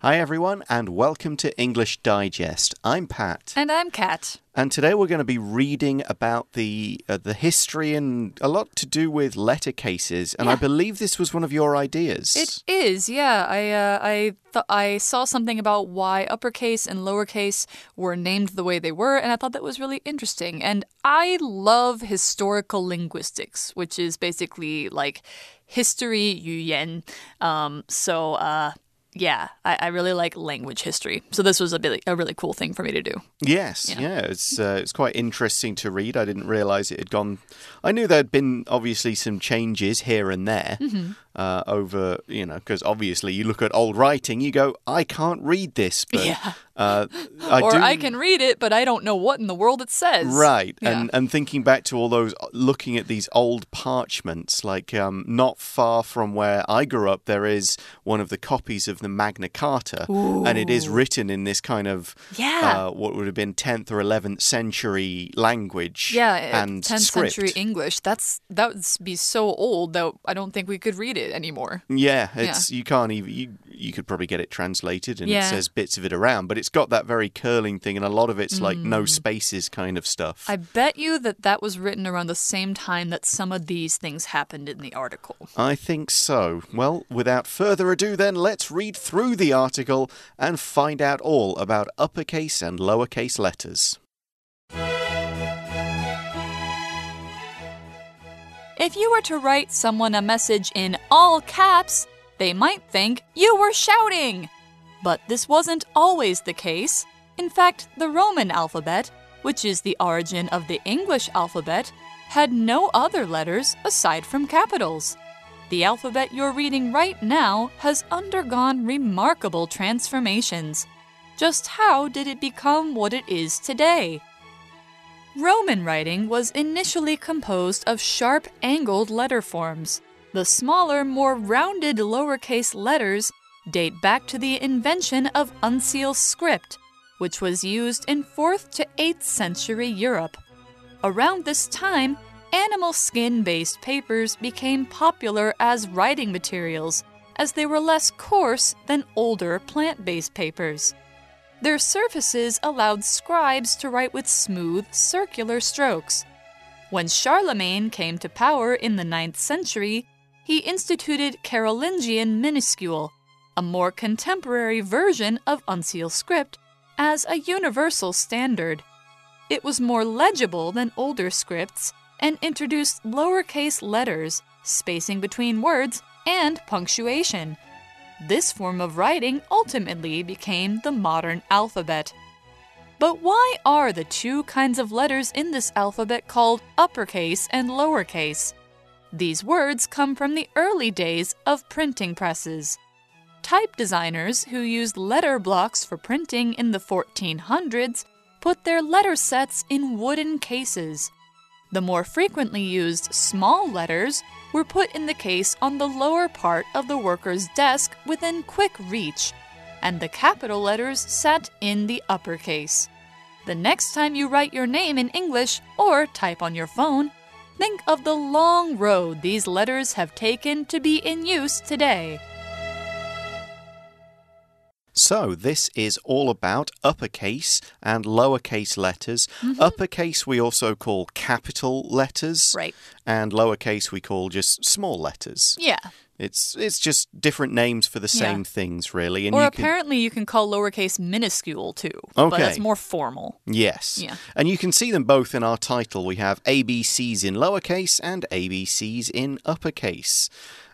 Hi, everyone, and welcome to English Digest. I'm Pat. And I'm Kat. And today we're going to be reading about the uh, the history and a lot to do with letter cases. And I believe this was one of your ideas. It is, yeah. I uh, I thought I saw something about why uppercase and lowercase were named the way they were, and I thought that was really interesting. And I love historical linguistics, which is basically like history 语言. Um, so uh, yeah, I, I really like language history. So this was a really a really cool thing for me to do. Yes, yeah, it's uh, it's quite interesting to read. I didn't realize it had gone. I knew there had been obviously some changes here and there Mm-hmm. Uh, over, you know, because obviously you look at old writing, you go, I can't read this, but Yeah. uh, I or do. I can read it, but I don't know what in the world it says. Right, Yeah. and and thinking back to all those, looking at these old parchments, like um, not far from where I grew up, there is one of the copies of the Magna Carta, and it is written in this kind of Yeah. uh, what would have been tenth or eleventh century language, Yeah, and 10th script. century English. That's that would be so old that I don't think we could read it anymore. Yeah, it's you can't even you you could probably get it translated and it says bits of it around, but it's got that very curling thing, and a lot of it's like no spaces kind of stuff. Mm. I bet you that that was written around the same time that some of these things happened in the article. I think so. Well, without further ado, then, let's read through the article and find out all about uppercase and lowercase letters. If you were to write someone a message in all caps, they might think you were shouting. But this wasn't always the case. In fact, the Roman alphabet, which is the origin of the English alphabet, had no other letters aside from capitals. The alphabet you're reading right now has undergone remarkable transformations. Just how did it become what it is today? Roman writing was initially composed of sharp angled letter forms. The smaller, more rounded lowercase letters date back to the invention of uncial script, which was used in 4th to 8th century Europe. Around this time, animal skin based papers became popular as writing materials, as they were less coarse than older plant based papers. Their surfaces allowed scribes to write with smooth, circular strokes. When Charlemagne came to power in the 9th century, he instituted Carolingian minuscule, a more contemporary version of uncial script, as a universal standard. It was more legible than older scripts and introduced lowercase letters, spacing between words, and punctuation. This form of writing ultimately became the modern alphabet. But why are the two kinds of letters in this alphabet called uppercase and lowercase? These words come from the early days of printing presses. Type designers who used letter blocks for printing in the 1400s put their letter sets in wooden cases. The more frequently used small letters were put in the case on the lower part of the worker's desk within quick reach, and the capital letters sat in the uppercase. The next time you write your name in English or type on your phone, think of the long road these letters have taken to be in use today. So, this is all about uppercase and lowercase letters. Mm-hmm. Uppercase we also call capital letters, Right. and lowercase we call just small letters. Yeah. It's it's just different names for the Yeah. same things, really. And Or you can, apparently you can call lowercase minuscule too. But Okay. that's more formal. Yes. Yeah. And you can see them both in our title. We have ABCs in lowercase and ABCs in uppercase.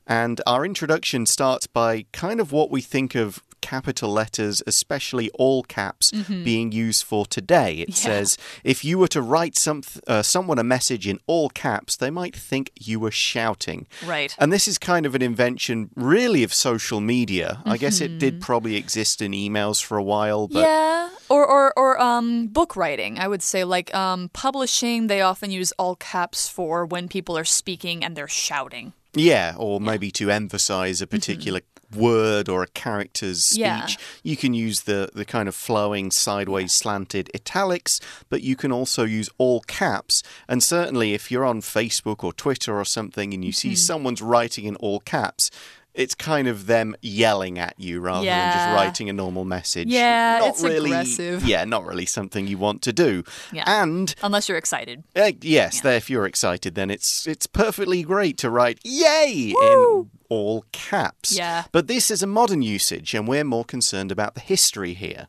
And our introduction starts by kind of what we think of capital letters, especially all caps, being used for today. It Mm-hmm. Yeah. says if you were to write some, uh, someone a message in all caps, they might think you were shouting. Right. And this is kind of an invention, really, of social media. I guess it Mm-hmm. did probably exist in emails for a while, but yeah, or or or um book writing. I would say like um publishing. They often use all caps for when people are speaking and they're shouting. Yeah, or maybe to emphasize a particular word or a character's speech. Yeah. You can use the, the kind of flowing, sideways slanted italics, but you can also use all caps. And certainly, if you're on Facebook or Twitter or something and you see someone's writing in all caps, it's kind of them yelling at you rather than just writing a normal message. Yeah, not it's really, aggressive. Yeah, not really something you want to do. Yeah. And Unless you're excited. uh, yes, there, if you're excited, then it's it's perfectly great to write "Yay" in all caps. Yeah. But this is a modern usage, and we're more concerned about the history here.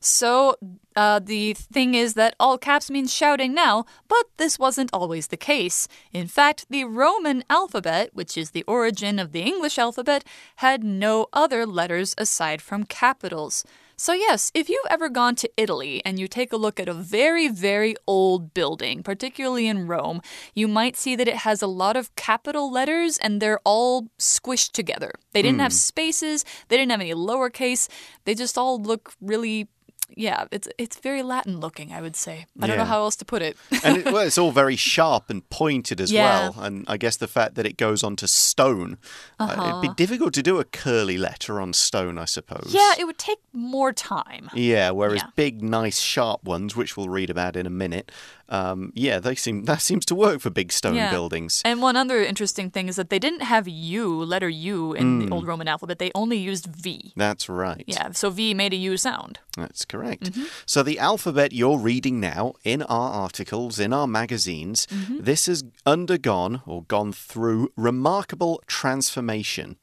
So, uh, the thing is that all caps means shouting now, but this wasn't always the case. In fact, the Roman alphabet, which is the origin of the English alphabet, had no other letters aside from capitals. So, yes, if you've ever gone to Italy and you take a look at a very, very old building, particularly in Rome, you might see that it has a lot of capital letters and they're all squished together. They didn't have hmm. spaces, they didn't have any lowercase, they just all look really yeah, it's it's very Latin looking, I would say. I don't know how else to put it. and it, well, it's all very sharp and pointed as Yeah. well. And I guess the fact that it goes onto stone, uh, it'd be difficult to do a curly letter on stone, I suppose. Uh-huh. yeah, it would take more time. Yeah, whereas Yeah. big, nice, sharp ones, which we'll read about in a minute, um, yeah, they seem that seems to work for big stone Yeah. buildings. And one other interesting thing is that they didn't have U, letter U, in Hmm. the old Roman alphabet. They only used V. That's right. Yeah, so V made a U sound. That's correct. Mm-hmm. So the alphabet you're reading now in our articles, in our magazines, Mm-hmm. this has undergone or gone through remarkable transformation.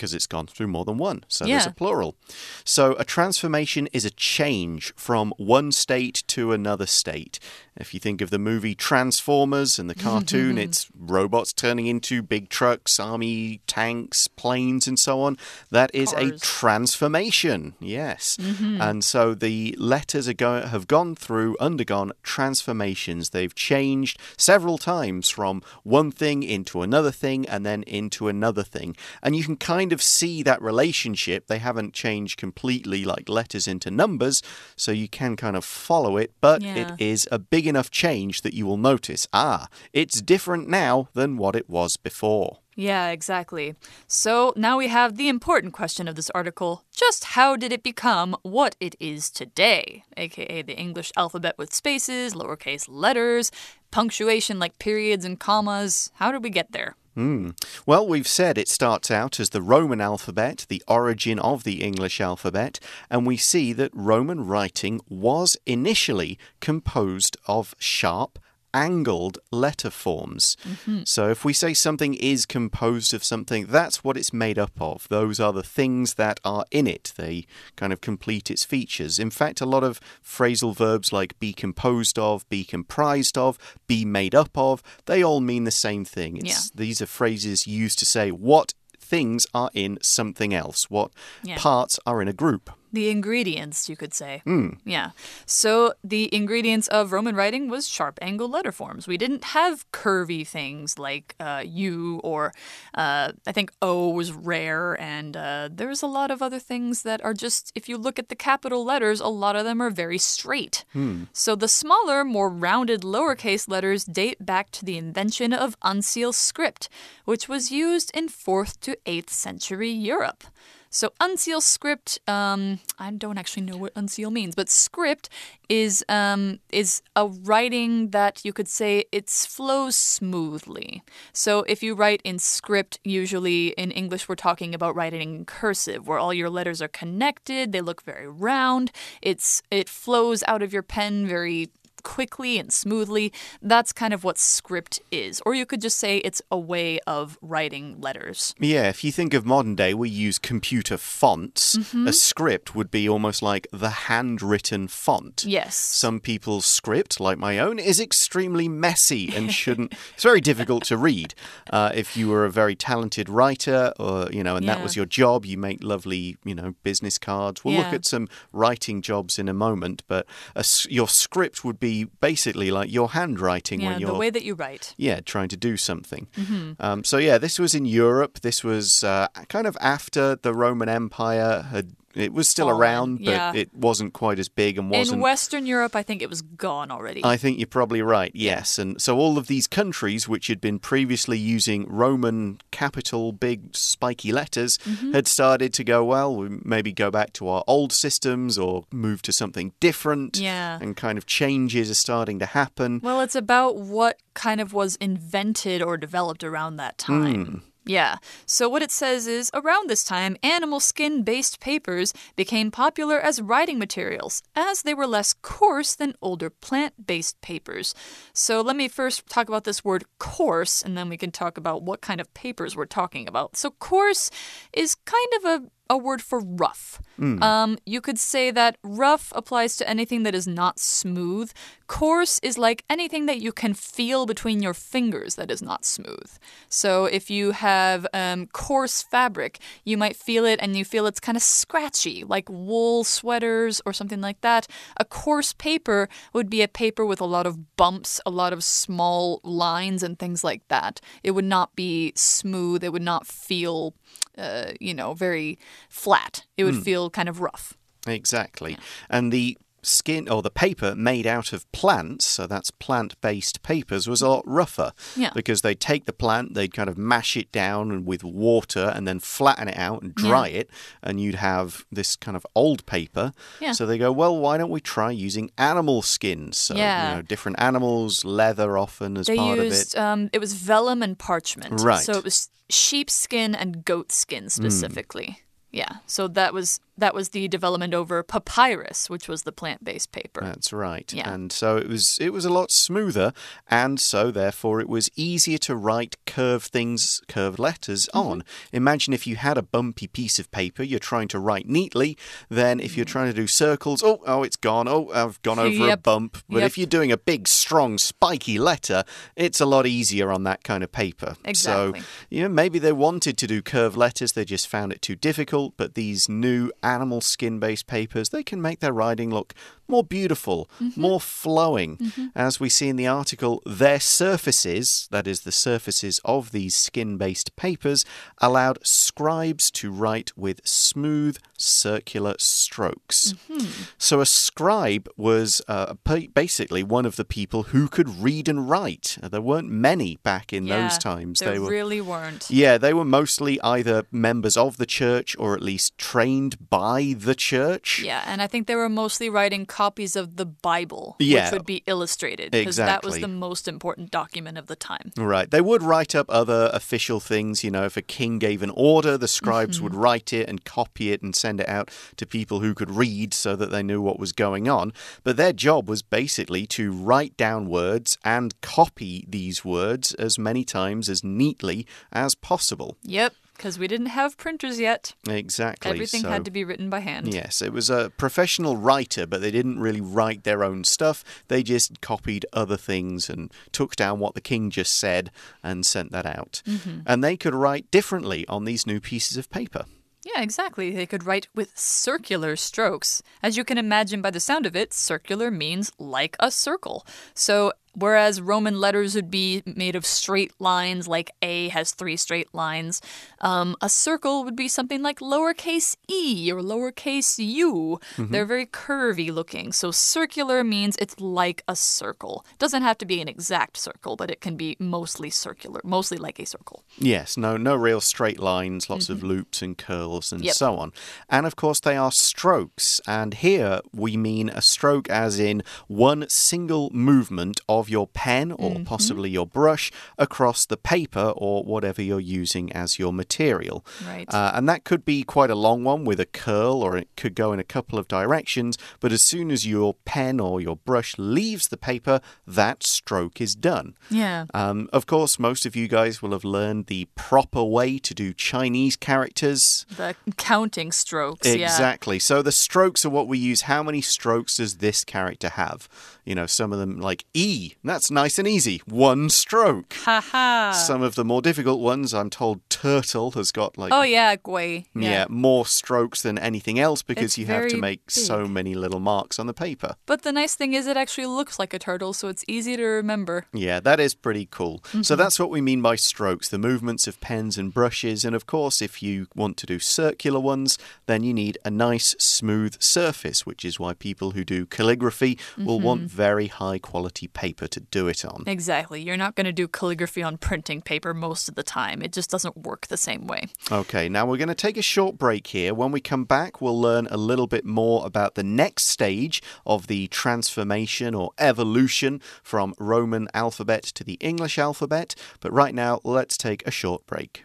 Because it's gone through more than one, so there's a plural. So, a transformation is a change from one state to another state. If you think of the movie Transformers and the cartoon, it's robots turning into big trucks, army tanks, planes, and so on. That is a transformation. Yes. Mm-hmm. And so the letters are go- have gone through, undergone transformations. They've changed several times from one thing into another thing and then into another thing. And you can kind of see that relationship. They haven't changed completely like letters into numbers, so you can kind of follow it, but Yeah. it is a big enough change that you will notice ah, it's different now than what it was before. Yeah, exactly. So now we have the important question of this article just how did it become what it is today? AKA the English alphabet with spaces, lowercase letters, punctuation like periods and commas. How did we get there? Hmm. Well, we've said it starts out as the Roman alphabet, the origin of the English alphabet, and we see that Roman writing was initially composed of sharp, angled letter forms. Mm-hmm. So if we say something is composed of something, that's what it's made up of. Those are the things that are in it. They kind of complete its features. In fact, a lot of phrasal verbs like be composed of, be comprised of, be made up of, they all mean the same thing. It's, These are phrases used to say what things are in something else, what Yeah. parts are in a group. The ingredients, you could say. Yeah. So the ingredients of Roman writing was sharp angled letter forms. We didn't have curvy things like uh, U or uh, I think O was rare, and uh, there's a lot of other things that are just, if you look at the capital letters, a lot of them are very straight. So the smaller, more rounded lowercase letters date back to the invention of uncial script, which was used in 4th to 8th century Europe. So uncial script, um, I don't actually know what uncial means, but script is um, is a writing that you could say it flows smoothly. So if you write in script, usually in English we're talking about writing in cursive, where all your letters are connected, they look very round. It's it flows out of your pen very quickly and smoothly. That's kind of what script is. Or you could just say it's a way of writing letters. Yeah, if you think of modern day, we use computer fonts. Mm-hmm. A script would be almost like the handwritten font. Yes. Some people's script, like my own, is extremely messy and shouldn't. it's very difficult to read. Uh, if you were a very talented writer, or you know, and that was your job, you make lovely, you know, business cards. We'll look at some writing jobs in a moment, but a your script would be basically like your handwriting Yeah, when you're the way that you write. yeah, trying to do something. Mm-hmm. Um, so yeah, this was in Europe. This was uh, kind of after the Roman Empire had. It was still Fallen, around, but yeah. it wasn't quite as big and wasn't. In Western Europe, I think it was gone already. I think you're probably right, yes. And so all of these countries, which had been previously using Roman capital, big spiky letters, Mm-hmm. had started to go, well, we maybe go back to our old systems or move to something different. Yeah. And kind of changes are starting to happen. well, it's about what kind of was invented or developed around that time. Hmm. Yeah. So what it says is around this time, animal skin based papers became popular as writing materials, as they were less coarse than older plant based papers. So let me first talk about this word coarse, and then we can talk about what kind of papers we're talking about. So, coarse is kind of a a word for rough. Hmm. Um, you could say that rough applies to anything that is not smooth. Coarse is like anything that you can feel between your fingers that is not smooth. So if you have um, coarse fabric, you might feel it and you feel it's kind of scratchy, like wool sweaters or something like that. A coarse paper would be a paper with a lot of bumps, a lot of small lines, and things like that. It would not be smooth. It would not feel, uh, you know, very flat. It would feel kind of rough. Exactly. And the skin or the paper made out of plants, so that's plant based papers, was a lot rougher. Yeah. Because they'd take the plant, they'd kind of mash it down and with water and then flatten it out and dry it, and you'd have this kind of old paper. Yeah. So they go, well, why don't we try using animal skins? So, Yeah. you know, different animals, leather often as They part used of it. um, it was vellum and parchment. Right. So it was sheepskin and goat skin Hmm. specifically. Yeah. So that was that was the development over papyrus, which was the plant-based paper. That's right. Yeah. And so it was it was a lot smoother and so therefore it was easier to write curved things, curved letters Mm-hmm. on. Imagine if you had a bumpy piece of paper you're trying to write neatly, then if you're trying to do circles, oh oh it's gone. Oh, I've gone over a bump. But Yep. if you're doing a big strong spiky letter, it's a lot easier on that kind of paper. Exactly. So, you know, maybe they wanted to do curved letters, they just found it too difficult, but these new animal skin based papers, they can make their writing look more beautiful, Mm-hmm. more flowing. As we see in the article, their surfaces, that is, the surfaces of these skin based papers, allowed scribes to write with smooth, circular strokes. Mm-hmm. So a scribe was uh, basically one of the people who could read and write. There weren't many back in yeah, those times. There they were really weren't. yeah, they were mostly either members of the church or at least trained by the church. Yeah, and I think they were mostly writing copies of the Bible, Yeah. which would be illustrated because that was the most important document of the time. Right. They would write up other official things. You know, if a king gave an order, the scribes would mm-hmm. write it and copy it and send it out to people who could read so that they knew what was going on. But their job was basically to write down words and copy these words as many times as neatly as possible. Yep, because we didn't have printers yet. Exactly. Everything so- had to be written by hand. Yes, it was a professional writer, but they didn't really write their own stuff. They just copied other things and took down what the king just said and sent that out. Mm-hmm. And they could write differently on these new pieces of paper. Yeah, exactly. They could write with circular strokes. As you can imagine by the sound of it, circular means like a circle. So, whereas Roman letters would be made of straight lines, like A has three straight lines, um, a circle would be something like lowercase e or lowercase u. They're very curvy looking. So, circular means it's like a circle. It Doesn't have to be an exact circle, but it can be mostly circular, mostly like a circle. Yes, no, no real straight lines, lots of loops and curls and Yep. so on. And of course, they are strokes. And here we mean a stroke as in one single movement of your pen or possibly your brush across the paper or whatever you're using as your material. Right. Uh, and that could be quite a long one with a curl, or it could go in a couple of directions. But as soon as your pen or your brush leaves the paper, that stroke is done. Yeah. Um, of course, most of you guys will have learned the proper way to do Chinese characters. The counting strokes. Yeah. Exactly. So the strokes are what we use. How many strokes does this character have? You know, some of them like E. That's nice and easy. One stroke. Haha. Some of the more difficult ones, I'm told turtle has got like Oh yeah, Gui. yeah. more strokes than anything else because It's you have to make so many little marks on the paper. But the nice thing is it actually looks like a turtle, so it's easy to remember. Yeah, that is pretty cool. Mm-hmm. So that's what we mean by strokes, the movements of pens and brushes. And of course, if you want to do circular ones, then you need a nice smooth surface, which is why people who do calligraphy will Mm-hmm. want very high quality paper to do it on. Exactly. You're not going to do calligraphy on printing paper most of the time. It just doesn't work the same way. Okay, now we're going to take a short break here. When we come back, we'll learn a little bit more about the next stage of the transformation or evolution from Roman alphabet to the English alphabet. But right now, let's take a short break.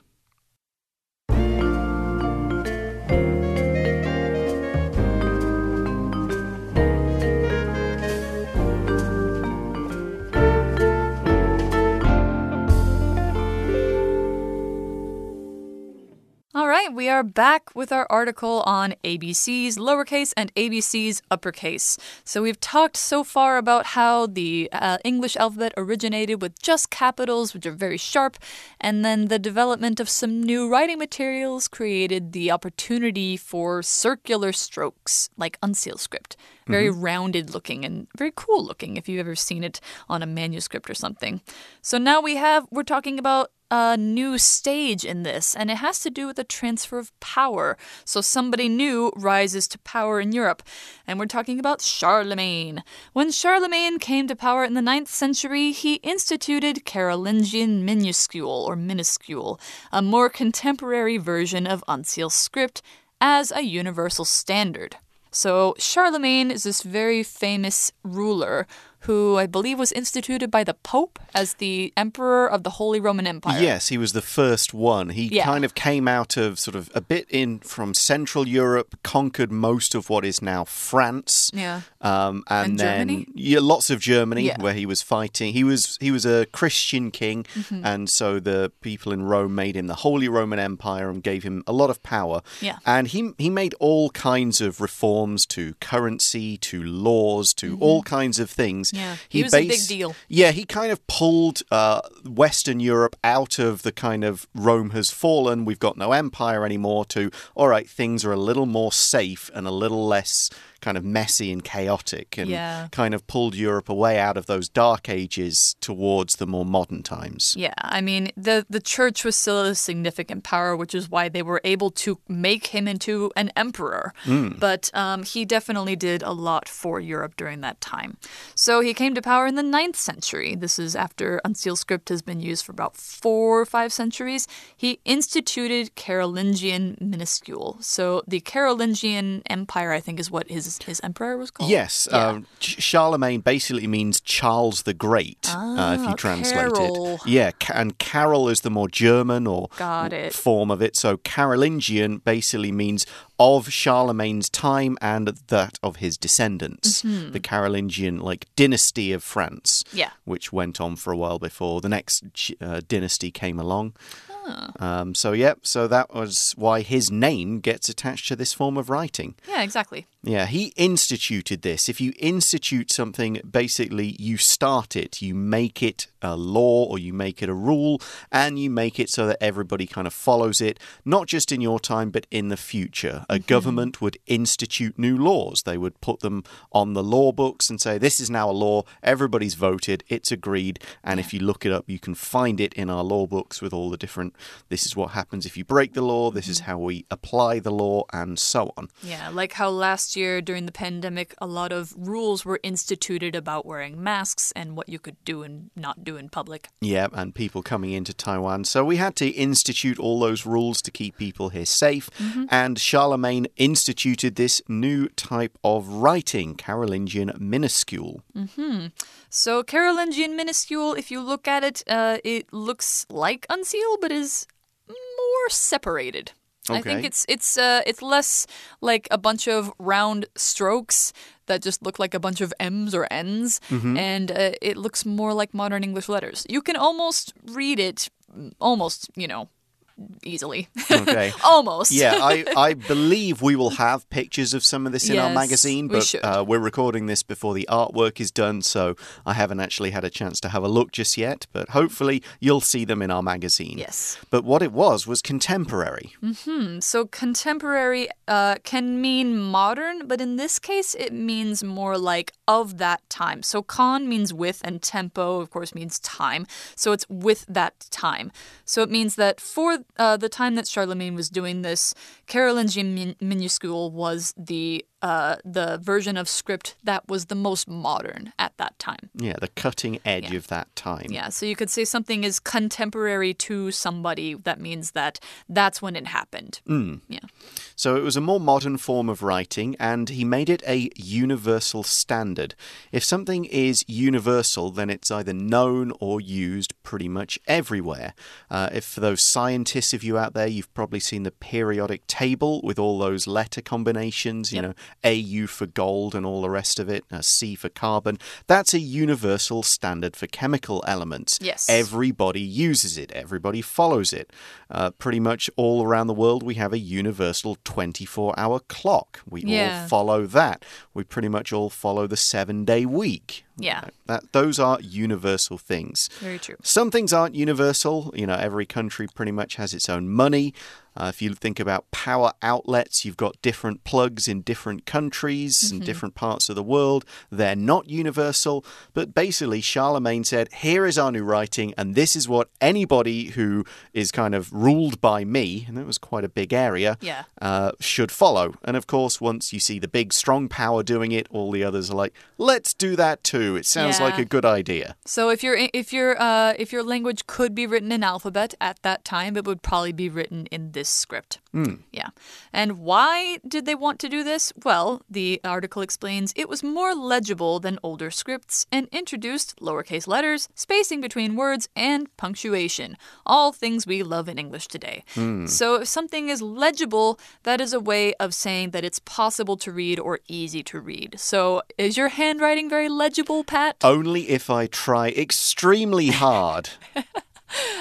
Are back with our article on ABCs lowercase and ABCs uppercase. So we've talked so far about how the uh, English alphabet originated with just capitals, which are very sharp, and then the development of some new writing materials created the opportunity for circular strokes, like uncial script. Very mm -hmm. rounded looking and very cool looking if you've ever seen it on a manuscript or something. So now we have, we're talking about a new stage in this, and it has to do with the transfer of power. So somebody new rises to power in Europe, and we're talking about Charlemagne. When Charlemagne came to power in the 9th century, he instituted Carolingian minuscule or minuscule, a more contemporary version of uncial script, as a universal standard. So Charlemagne is this very famous ruler who I believe was instituted by the Pope as the Emperor of the Holy Roman Empire. Yes, he was the first one. He yeah. kind of came out of sort of a bit in from Central Europe, conquered most of what is now France. Yeah. Um, and, and, then Germany? yeah, lots of Germany yeah. where he was fighting. He was he was a Christian king, mm -hmm. and so the people in Rome made him the Holy Roman Empire and gave him a lot of power. Yeah. And he he made all kinds of reforms to currency, to laws, to mm -hmm. all kinds of things yeah, he, he was based, a big deal. Yeah, he kind of pulled uh, Western Europe out of the kind of Rome has fallen, we've got no empire anymore, to all right, things are a little more safe and a little less kind of messy and chaotic and yeah. kind of pulled Europe away out of those dark ages towards the more modern times. Yeah, I mean, the, the church was still a significant power, which is why they were able to make him into an emperor. Mm. But um, he definitely did a lot for Europe during that time. So he came to power in the 9th century. This is after uncial script has been used for about four or five centuries. He instituted Carolingian minuscule. So the Carolingian Empire, I think, is what his his, emperor was called? Yes. Yeah. Um, Charlemagne basically means Charles the Great, ah, uh, if you ah, translate Carol. it. Yeah, and Carol is the more German or form of it. So Carolingian basically means of Charlemagne's time and that of his descendants. Mm -hmm. The Carolingian like dynasty of France, yeah. which went on for a while before the next uh, dynasty came along. Oh. Um, so, yep, so that was why his name gets attached to this form of writing. Yeah, exactly. Yeah, he instituted this. If you institute something, basically you start it, you make it a law or you make it a rule, and you make it so that everybody kind of follows it, not just in your time, but in the future. A mm-hmm. government would institute new laws. They would put them on the law books and say, this is now a law, everybody's voted, it's agreed, and if you look it up, you can find it in our law books with all the different this is what happens if you break the law, this is mm-hmm. how we apply the law, and so on. Yeah, like how last year during the pandemic, a lot of rules were instituted about wearing masks and what you could do and not do in public. Yeah, and people coming into Taiwan. So we had to institute all those rules to keep people here safe. Mm -hmm. And Charlemagne instituted this new type of writing, Carolingian minuscule. Mm -hmm. So Carolingian minuscule, if you look at it, uh, it looks like uncial, but is more separated. Okay. I think it's it's uh it's less like a bunch of round strokes that just look like a bunch of M's or N's, mm -hmm. and uh, it looks more like modern English letters. You can almost read it, almost you know, easily. Okay. Almost. yeah, I, I believe we will have pictures of some of this in yes, our magazine, but we uh, we're recording this before the artwork is done, so I haven't actually had a chance to have a look just yet, but hopefully you'll see them in our magazine. Yes. But what it was was contemporary. Mm -hmm. So contemporary uh, can mean modern, but in this case it means more like of that time. So con means with, and tempo, of course, means time. So it's with that time. So it means that for uh, the time that Charlemagne was doing this, Carolingian minuscule was the uh, the version of script that was the most modern at that time. Yeah, the cutting edge yeah. of that time. Yeah, so you could say something is contemporary to somebody. That means that that's when it happened. Mm. Yeah. So it was a more modern form of writing, and he made it a universal standard. If something is universal, then it's either known or used pretty much everywhere. Uh, if for those scientists of you out there, you've probably seen the periodic table with all those letter combinations, you yep. know, AU for gold and all the rest of it, C for carbon. That's a universal standard for chemical elements. Yes. Everybody uses it, everybody follows it. Uh, pretty much all around the world, we have a universal 24 hour clock. We Yeah. all follow that. We pretty much all follow the seven day week. Yeah. That, those are universal things. Very true. Some things aren't universal. You know, every country pretty much has its own money. Uh, if you think about power outlets, you've got different plugs in different countries and different parts of the world. They're not universal. But basically, Charlemagne said, Here is our new writing, and this is what anybody who is kind of ruled by me, and that was quite a big area, Yeah. uh, should follow. And of course, once you see the big, strong power doing it, all the others are like, Let's do that too. It sounds like a good idea. So if your if your uh, if your language could be written in alphabet at that time, it would probably be written in this script. Hmm. Yeah. And why did they want to do this? Well, the article explains it was more legible than older scripts and introduced lowercase letters, spacing between words, and punctuation. All things we love in English today. Hmm. So if something is legible, that is a way of saying that it's possible to read or easy to read. So is your handwriting very legible, Pat? Only if I try extremely hard.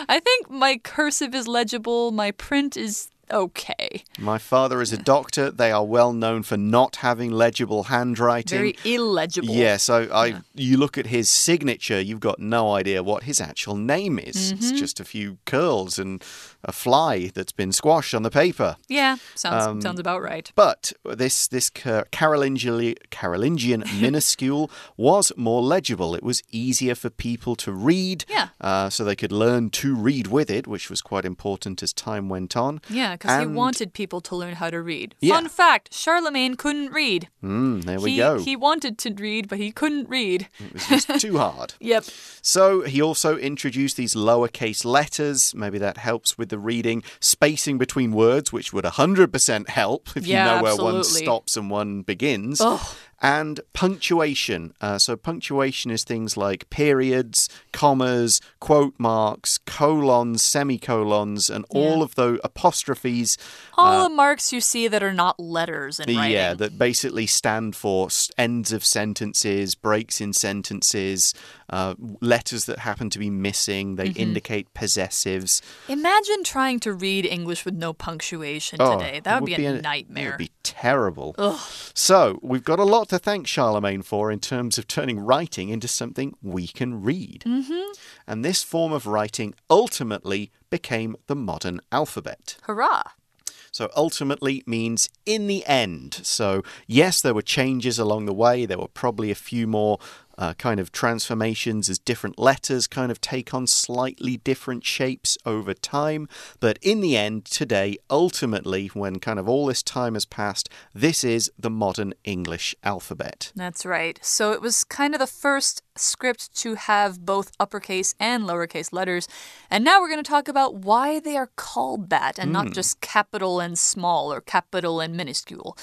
I think my cursive is legible, my print is okay. My father is a doctor. They are well known for not having legible handwriting. Very illegible. Yeah, so I you look at his signature, you've got no idea what his actual name is. It's Mm-hmm. just a few curls and a fly that's been squashed on the paper. Yeah, sounds Um, sounds about right. But this this Car- Carolingian, Carolingian minuscule was more legible. It was easier for people to read, Yeah. uh, so they could learn to read with it, which was quite important as time went on. Yeah, because he wanted people to learn how to read. Yeah. Fun fact Charlemagne couldn't read. Mm, there we he, go. He wanted to read, but he couldn't read. It was just too hard. Yep. So he also introduced these lowercase letters. Maybe that helps with the reading. Spacing between words, which would 100% help if Yeah, you know where one stops and one begins. Oh. And punctuation. Uh, so punctuation is things like periods, commas, quote marks, colons, semicolons, and all of the apostrophes. All the marks you see that are not letters in writing. Yeah, that basically stand for ends of sentences, breaks in sentences, uh, letters that happen to be missing. They Mm-hmm. indicate possessives. Imagine trying to read English with no punctuation Oh, today. That it would, be a nightmare. It would be terrible. So, we've got a lot to thank Charlemagne for in terms of turning writing into something we can read. Mm-hmm. And this form of writing ultimately became the modern alphabet. Hurrah! So ultimately means in the end. So, yes, there were changes along the way. There were probably a few more uh, kind of transformations as different letters kind of take on slightly different shapes over time. But in the end, today, ultimately, when kind of all this time has passed, this is the modern English alphabet. That's right. So it was kind of the first script to have both uppercase and lowercase letters. And now we're going to talk about why they are called that and not just capital and small or capital and minuscule.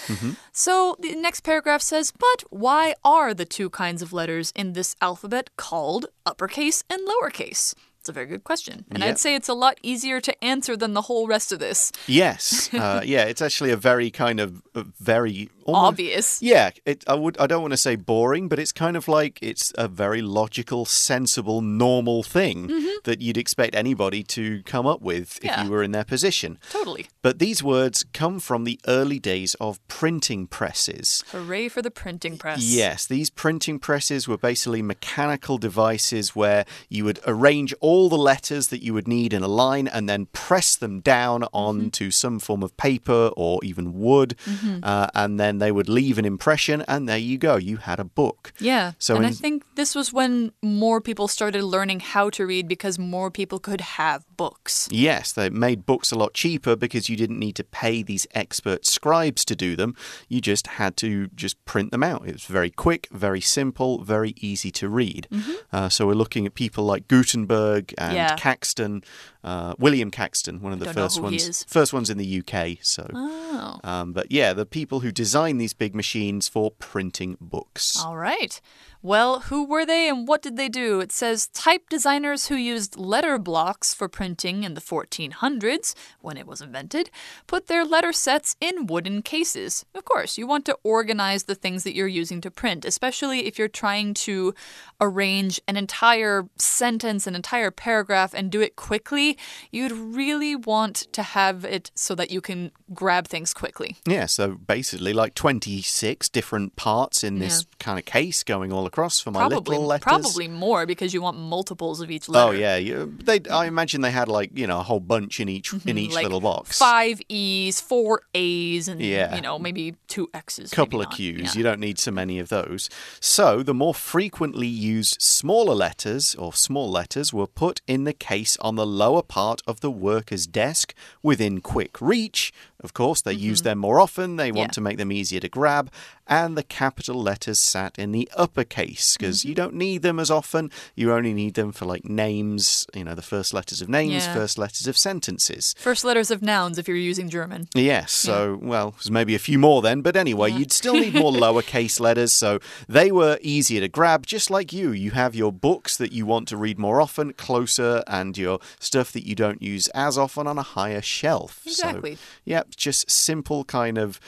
So the next paragraph says, But why are the two kinds of letters in this alphabet called uppercase and lowercase? It's a very good question. And Yep. I'd say it's a lot easier to answer than the whole rest of this. Yes, uh, yeah, it's actually a very kind of very almost- Obvious. Yeah, it, I would. I don't want to say boring, but it's kind of like it's a very logical, sensible, normal thing mm-hmm. that you'd expect anybody to come up with if Yeah. you were in their position. Totally. But these words come from the early days of printing presses. Hooray for the printing press. Yes, these printing presses were basically mechanical devices where you would arrange all the letters that you would need in a line and then press them down mm-hmm. onto some form of paper or even wood, mm-hmm. uh, and then they would leave an impression, and there you go, you had a book. Yeah. So and I think this was when more people started learning how to read because more people could have books. Yes, they made books a lot cheaper because you didn't need to pay these expert scribes to do them. You just had to just print them out. It was very quick, very simple, very easy to read. Uh, so we're looking at people like Gutenberg and. Yeah. Caxton, uh, William Caxton, one of the first ones. First ones in the UK. So, Oh. um, but yeah, the people who designed these big machines for printing books. All right. Well, who were they and what did they do? It says type designers who used letter blocks for printing in the 1400s, when it was invented, put their letter sets in wooden cases. Of course, you want to organize the things that you're using to print, especially if you're trying to arrange an entire sentence, an entire paragraph, and do it quickly. You'd really want to have it so that you can grab things quickly. Yeah, so basically, like 26 different parts in this Yeah. kind of case going all across for my Probably, little letters. probably more because you want multiples of each oh, letter. Oh yeah, you, they. I imagine they had like you know a whole bunch in each in each Mm-hmm. like little box. Five E's, four A's, and Yeah. you know maybe two X's. couple of. Q's. Yeah. You don't need so many of those. So the more frequently used smaller letters or small letters were put in the case on the lower part of the worker's desk within quick reach. Of course, they use them more often. They want Mm-hmm. Yeah. to make them easier to grab. And the capital letters sat in the uppercase because Mm-hmm. you don't need them as often. You only need them for like names, you know, the first letters of names, Yeah. first letters of sentences. First letters of nouns if you're using German. Yes, so, well, there's maybe a few more then, but anyway, you'd still need more lowercase letters, so they were easier to grab, just like you. You have your books that you want to read more often, closer, and your stuff that you don't use as often on a higher shelf. Exactly. So, yeah, just simple kind of,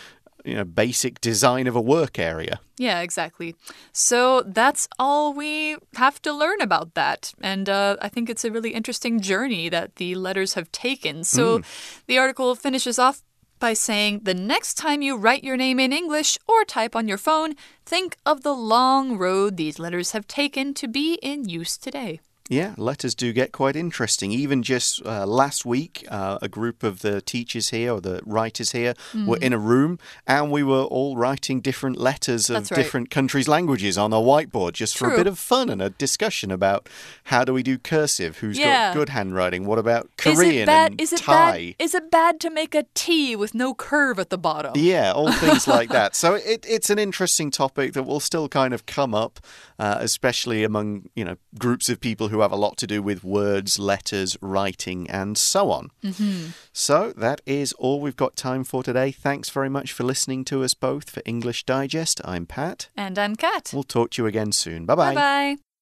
you know, basic design of a work area. Yeah, exactly. So that's all we have to learn about that. And uh, I think it's a really interesting journey that the letters have taken. So the article finishes off by saying the next time you write your name in English or type on your phone, think of the long road these letters have taken to be in use today. Yeah, letters do get quite interesting. Even just uh, last week, uh, a group of the teachers here or the writers here were Hmm. in a room and we were all writing different letters of right. different countries' languages on a whiteboard just for a bit of fun and a discussion about how do we do cursive, who's Yeah. got good handwriting, what about is Korean it bad? and Is it Thai. bad? Is it bad to make a T with no curve at the bottom? Yeah, all things like that. So it, it's an interesting topic that will still kind of come up, uh, especially among you know groups of people who have a lot to do with words, letters, writing, and so on. Mm-hmm. So that is all we've got time for today. Thanks very much for listening to us both for English Digest. I'm Pat. And I'm Kat. We'll talk to you again soon. Bye bye. Bye bye.